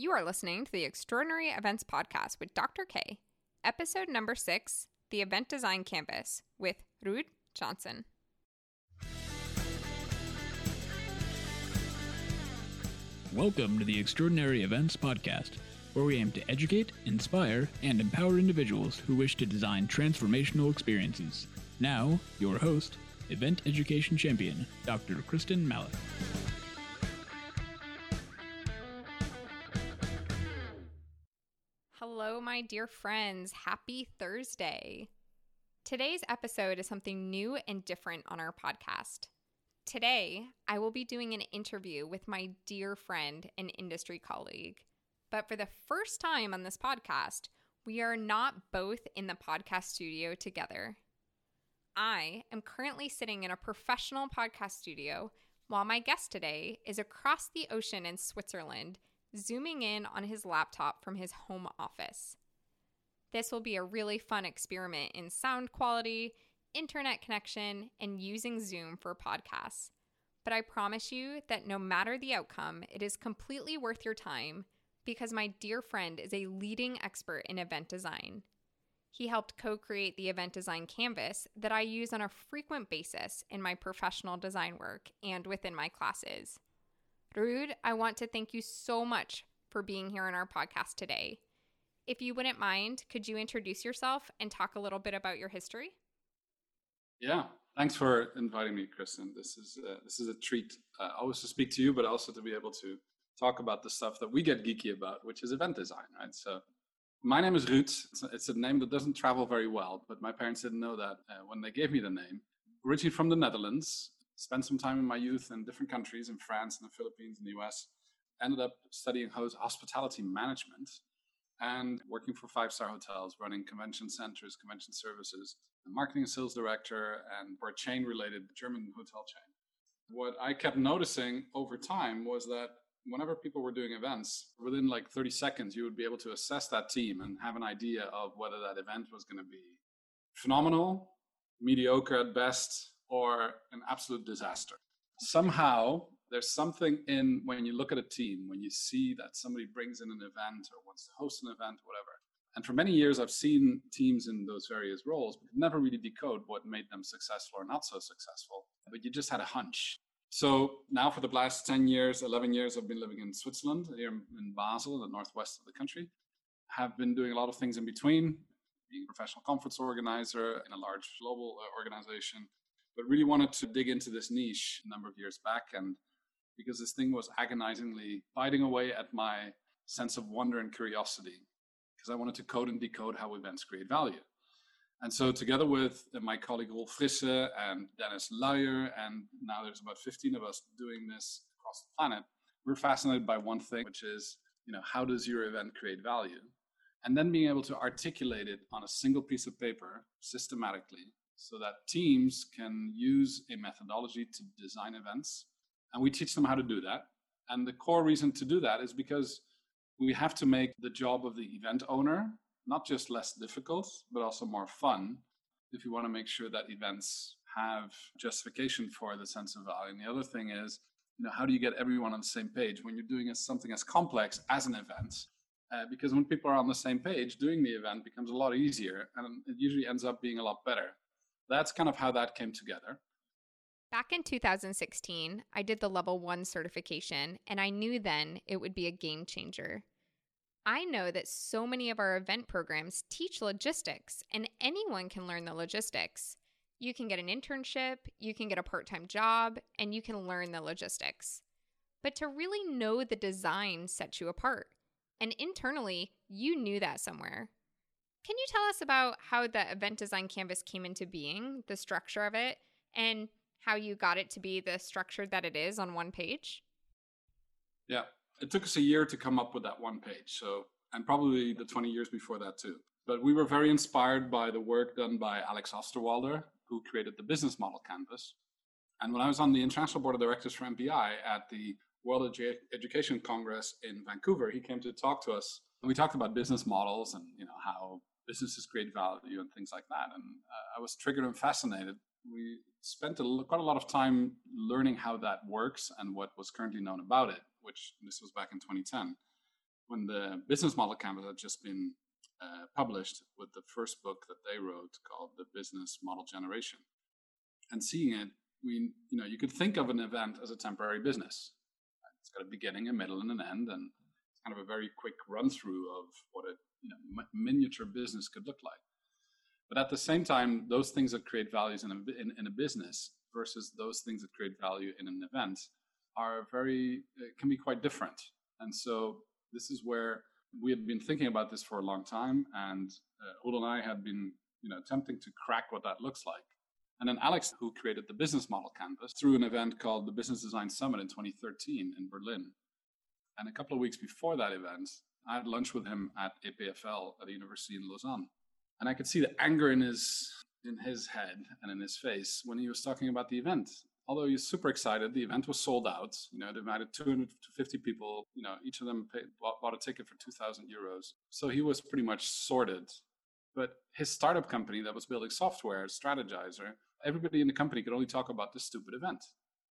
You are listening to the Extraordinary Events Podcast with Dr. K, episode number six The Event Design Canvas with Ruud Janssen. Welcome to the Extraordinary Events Podcast, where we aim to educate, inspire, and empower individuals who wish to design transformational experiences. Now, your host, Event Education Champion, Dr. Kristin Malek. Hello, my dear friends. Happy Thursday. Today's episode is something new and different on our podcast. Today, I will be doing an interview with my dear friend and industry colleague. But for the first time on this podcast, we are not both in the podcast studio together. I am currently sitting in a professional podcast studio while my guest today is across the ocean in Switzerland, zooming in on his laptop from his home office. This will be a really fun experiment in sound quality, internet connection, and using Zoom for podcasts. But I promise you that no matter the outcome, it is completely worth your time because my dear friend is a leading expert in event design. He helped co create the event design canvas that I use on a frequent basis in my professional design work and within my classes. Ruud, I want to thank you so much for being here on our podcast today. If you wouldn't mind, could you introduce yourself and talk a little bit about your history? Yeah, thanks for inviting me, Kristin. This is uh, this is a treat, uh, always to speak to you, but also to be able to talk about the stuff that we get geeky about, which is event design, right? So, my name is Ruud. It's a, it's a name that doesn't travel very well, but my parents didn't know that uh, when they gave me the name. Originally from the Netherlands, spent some time in my youth in different countries, in France, in the Philippines, in the US. Ended up studying hospitality management and working for five star hotels, running convention centers, convention services, marketing and sales director, and for a chain related German hotel chain. What I kept noticing over time was that whenever people were doing events, within like 30 seconds, you would be able to assess that team and have an idea of whether that event was going to be phenomenal, mediocre at best, or an absolute disaster. Somehow, there's something in when you look at a team, when you see that somebody brings in an event or wants to host an event, whatever. And for many years, I've seen teams in those various roles, but never really decode what made them successful or not so successful. But you just had a hunch. So now, for the last 10 years, 11 years, I've been living in Switzerland, here in Basel, the northwest of the country. Have been doing a lot of things in between, being a professional conference organizer in a large global uh, organization, but really wanted to dig into this niche a number of years back. And because this thing was agonizingly biting away at my sense of wonder and curiosity, because I wanted to code and decode how events create value. And so, together with uh, my colleague Roel Frissen and Dennis Luijer, and now there's about 15 of us doing this across the planet, we're fascinated by one thing, which is, you know, how does your event create value? And then being able to articulate it on a single piece of paper systematically so that teams can use a methodology to design events. And we teach them how to do that. And the core reason to do that is because we have to make the job of the event owner not just less difficult, but also more fun if you want to make sure that events have justification for the sense of value. And the other thing is, you know, how do you get everyone on the same page when you're doing something as complex as an event? Uh, because when people are on the same page, doing the event becomes a lot easier and it usually ends up being a lot better. That's kind of how that came together. Back in 2016, I did the level one certification, and I knew then it would be a game changer. I know that so many of our event programs teach logistics, and anyone can learn the logistics. You can get an internship, you can get a part time job, and you can learn the logistics. But to really know the design sets you apart. And internally, you knew that somewhere. Can you tell us about how the event design canvas came into being, the structure of it, and how you got it to be the structure that it is on one page? Yeah, it took us a year to come up with that one page. So, and probably the 20 years before that too. But we were very inspired by the work done by Alex Osterwalder, who created the business model canvas. And when I was on the international board of directors for MPI at the World Edu- Education Congress in Vancouver, he came to talk to us. And we talked about business models and you know how businesses create value and things like that. And uh, I was triggered and fascinated. We spent a, quite a lot of time learning how that works and what was currently known about it which this was back in 2010. when the business model canvas had just been uh, published with the first book that they wrote called The Business Model Generation. And seeing it, we, you know, you could think of an event as a temporary business. It's got a beginning, a middle, and an end, and kind of a very quick run through of what a you know, miniature business could look like. But at the same time, those things that create values in a, in, in a business versus those things that create value in an event are very, can be quite different. And so this is where we had been thinking about this for a long time, and uh, Udo and I had been, you know, attempting to crack what that looks like. And then Alex, who created the business model canvas through an event called the Business Design Summit in 2013 in Berlin. And a couple of weeks before that event, I had lunch with him at EPFL at the University in Lausanne. And I could see the anger in his in his head and in his face when he was talking about the event although he's super excited, the event was sold out. You know, they invited 250 people. You know, each of them paid, bought, bought a ticket for 2,000 euros. So he was pretty much sorted. But his startup company that was building software, Strategyzer, everybody in the company could only talk about this stupid event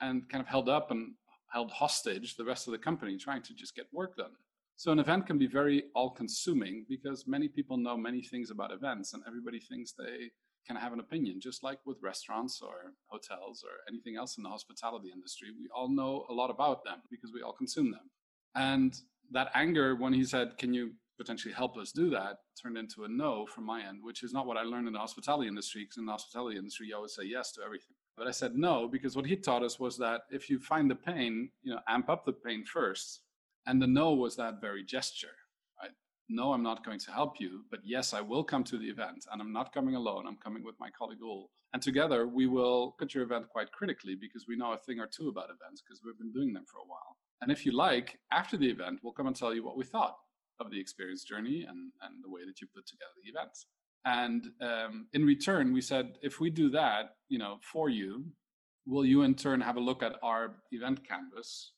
and kind of held up and held hostage the rest of the company trying to just get work done. So an event can be very all consuming because many people know many things about events and everybody thinks they can have an opinion, just like with restaurants or hotels or anything else in the hospitality industry. We all know a lot about them because we all consume them. And that anger, when he said, Can you potentially help us do that, turned into a no from my end, which is not what I learned in the hospitality industry, because in the hospitality industry, you always say yes to everything. But I said no, because what he taught us was that if you find the pain, you know, amp up the pain first. And the no was that very gesture no, I'm not going to help you, but yes, I will come to the event. And I'm not coming alone. I'm coming with my colleague Ul. And together we will put your event quite critically because we know a thing or two about events because we've been doing them for a while. And if you like, after the event, we'll come and tell you what we thought of the experience journey and, and the way that you put together the events. And um, in return, we said, if we do that, you know, for you, will you in turn have a look at our event canvas,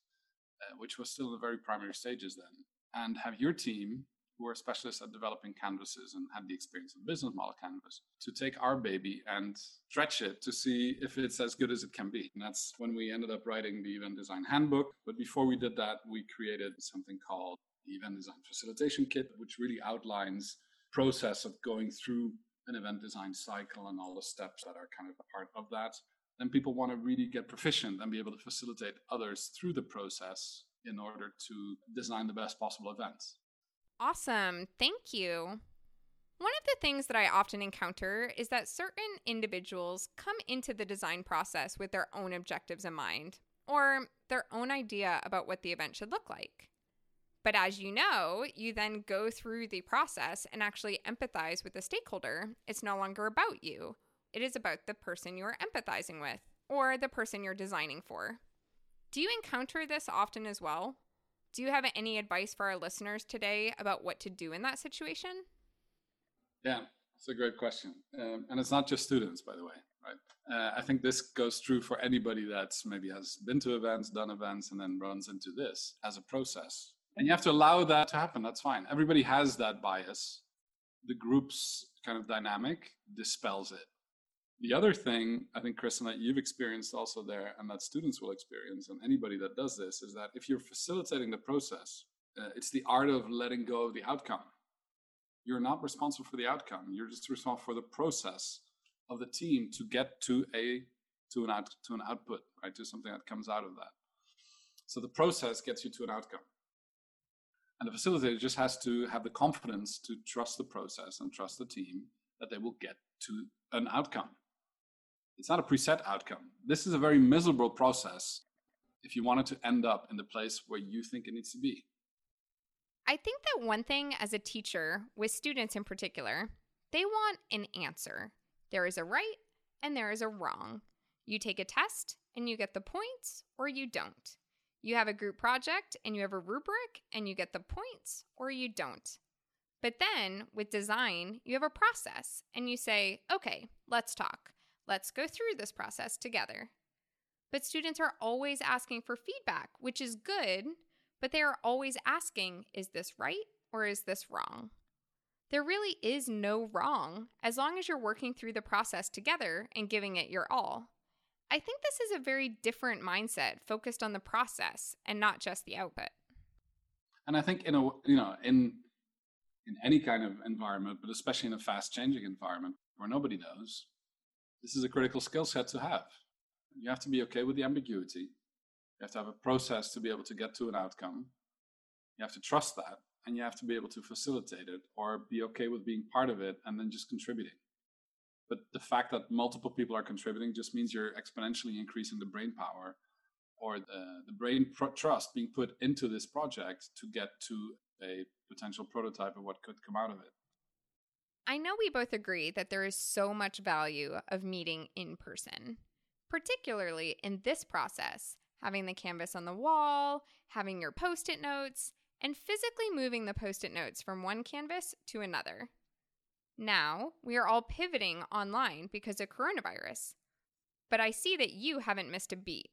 uh, which was still in the very primary stages then, and have your team who are specialists at developing canvases and had the experience of business model canvas to take our baby and stretch it to see if it's as good as it can be. And that's when we ended up writing the event design handbook. But before we did that, we created something called the event design facilitation kit, which really outlines process of going through an event design cycle and all the steps that are kind of a part of that. Then people want to really get proficient and be able to facilitate others through the process in order to design the best possible events. Awesome. Thank you. One of the things that I often encounter is that certain individuals come into the design process with their own objectives in mind, or their own idea about what the event should look like. But as you know, you then go through the process and actually empathize with the stakeholder. It's no longer about you, it is about the person you're empathizing with or the person you're designing for. Do you encounter this often as well? Do you have any advice for our listeners today about what to do in that situation? Yeah, it's a great question. Um, and it's not just students, by the way, right? Uh, I think this goes true for anybody that's maybe has been to events, done events, and then runs into this as a process. And you have to allow that to happen. That's fine. Everybody has that bias. The group's kind of dynamic dispels it. The other thing I think, Kristin, that you've experienced also there, and that students will experience, and anybody that does this, is that if you're facilitating the process, uh, it's the art of letting go of the outcome. You're not responsible for the outcome. You're just responsible for the process of the team to get to a to an out, to an output, right? To something that comes out of that. So the process gets you to an outcome. And the facilitator just has to have the confidence to trust the process and trust the team that they will get to an outcome. It's not a preset outcome. This is a very miserable process if you want it to end up in the place where you think it needs to be. I think that one thing as a teacher, with students in particular, they want an answer. There is a right and there is a wrong. You take a test and you get the points or you don't. You have a group project and you have a rubric and you get the points or you don't. But then with design, you have a process and you say, okay, let's talk. Let's go through this process together. But students are always asking for feedback, which is good, but they are always asking, is this right or is this wrong? There really is no wrong as long as you're working through the process together and giving it your all. I think this is a very different mindset focused on the process and not just the output. And I think in a you know in in any kind of environment, but especially in a fast changing environment where nobody knows, this is a critical skill set to have. You have to be okay with the ambiguity. You have to have a process to be able to get to an outcome. You have to trust that and you have to be able to facilitate it or be okay with being part of it and then just contributing. But the fact that multiple people are contributing just means you're exponentially increasing the brain power or the, the brain trust being put into this project to get to a potential prototype of what could come out of it. I know we both agree that there is so much value of meeting in person, particularly in this process, having the canvas on the wall, having your post it notes, and physically moving the post it notes from one canvas to another. Now, we are all pivoting online because of coronavirus. But I see that you haven't missed a beat.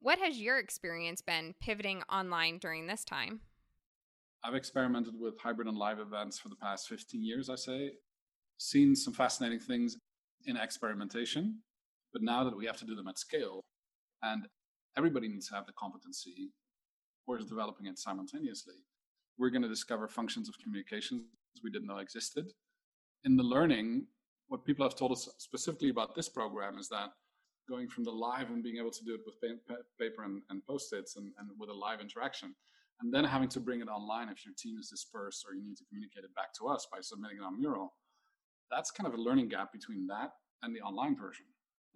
What has your experience been pivoting online during this time? I've experimented with hybrid and live events for the past 15 years, I say. Seen some fascinating things in experimentation, but now that we have to do them at scale, and everybody needs to have the competency, we're developing it simultaneously. We're going to discover functions of communications we didn't know existed. In the learning, what people have told us specifically about this program is that going from the live and being able to do it with paper and, and post-its and, and with a live interaction and then having to bring it online if your team is dispersed or you need to communicate it back to us by submitting it on mural that's kind of a learning gap between that and the online version.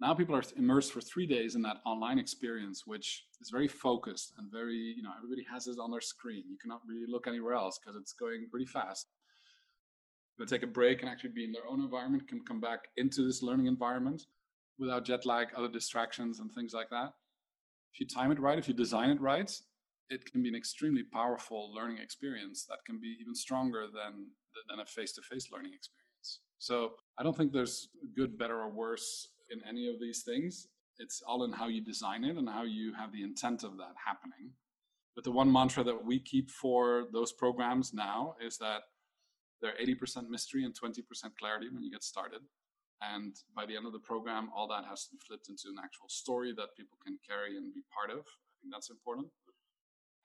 Now people are immersed for three days in that online experience which is very focused and very you know everybody has it on their screen. You cannot really look anywhere else because it's going pretty fast take a break and actually be in their own environment can come back into this learning environment without jet lag other distractions and things like that if you time it right if you design it right it can be an extremely powerful learning experience that can be even stronger than than a face-to-face learning experience. So I don't think there's good, better, or worse in any of these things. It's all in how you design it and how you have the intent of that happening. But the one mantra that we keep for those programs now is that they're 80% mystery and 20% clarity when you get started. And by the end of the program, all that has to be flipped into an actual story that people can carry and be part of. I think that's important.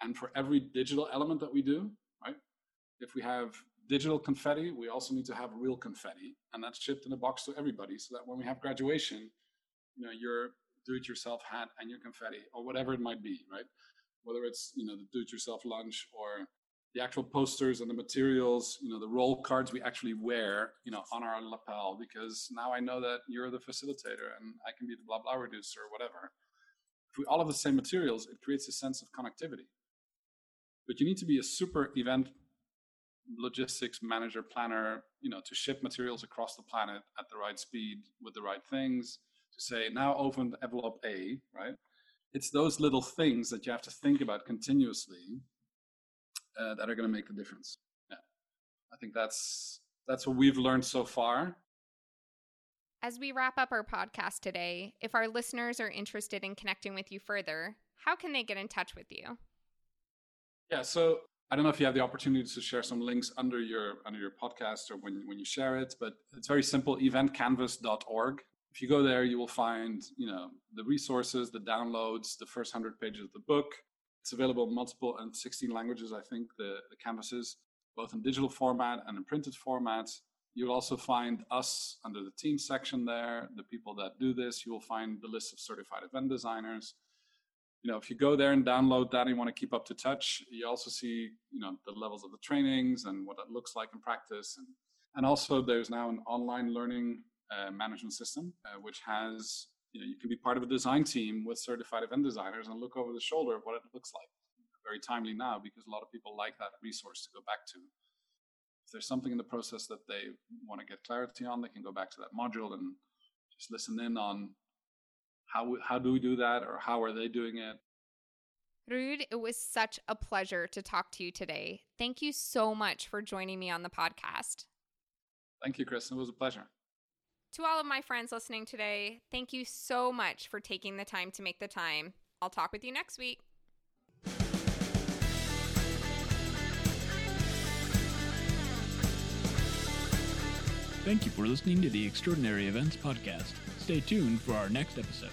And for every digital element that we do, right? If we have digital confetti, we also need to have real confetti, and that's shipped in a box to everybody, so that when we have graduation, you know, your do-it-yourself hat and your confetti, or whatever it might be, right? Whether it's you know the do-it-yourself lunch or the actual posters and the materials, you know, the roll cards we actually wear, you know, on our lapel, because now I know that you're the facilitator and I can be the blah blah reducer or whatever. If we all have the same materials, it creates a sense of connectivity but you need to be a super event logistics manager planner you know to ship materials across the planet at the right speed with the right things to say now open envelope a right it's those little things that you have to think about continuously uh, that are going to make the difference yeah i think that's that's what we've learned so far as we wrap up our podcast today if our listeners are interested in connecting with you further how can they get in touch with you yeah, so I don't know if you have the opportunity to share some links under your under your podcast or when when you share it, but it's very simple. Eventcanvas.org. If you go there, you will find you know the resources, the downloads, the first hundred pages of the book. It's available in multiple and 16 languages, I think. The the canvases, both in digital format and in printed format. You'll also find us under the team section there, the people that do this. You will find the list of certified event designers you know, if you go there and download that and you want to keep up to touch, you also see, you know, the levels of the trainings and what that looks like in practice. And, and also there's now an online learning uh, management system, uh, which has, you know, you can be part of a design team with certified event designers and look over the shoulder of what it looks like. Very timely now because a lot of people like that resource to go back to. If there's something in the process that they want to get clarity on, they can go back to that module and just listen in on how how do we do that or how are they doing it Ruud, it was such a pleasure to talk to you today. Thank you so much for joining me on the podcast. Thank you, Chris. It was a pleasure. To all of my friends listening today, thank you so much for taking the time to make the time. I'll talk with you next week. Thank you for listening to the Extraordinary Events Podcast. Stay tuned for our next episode.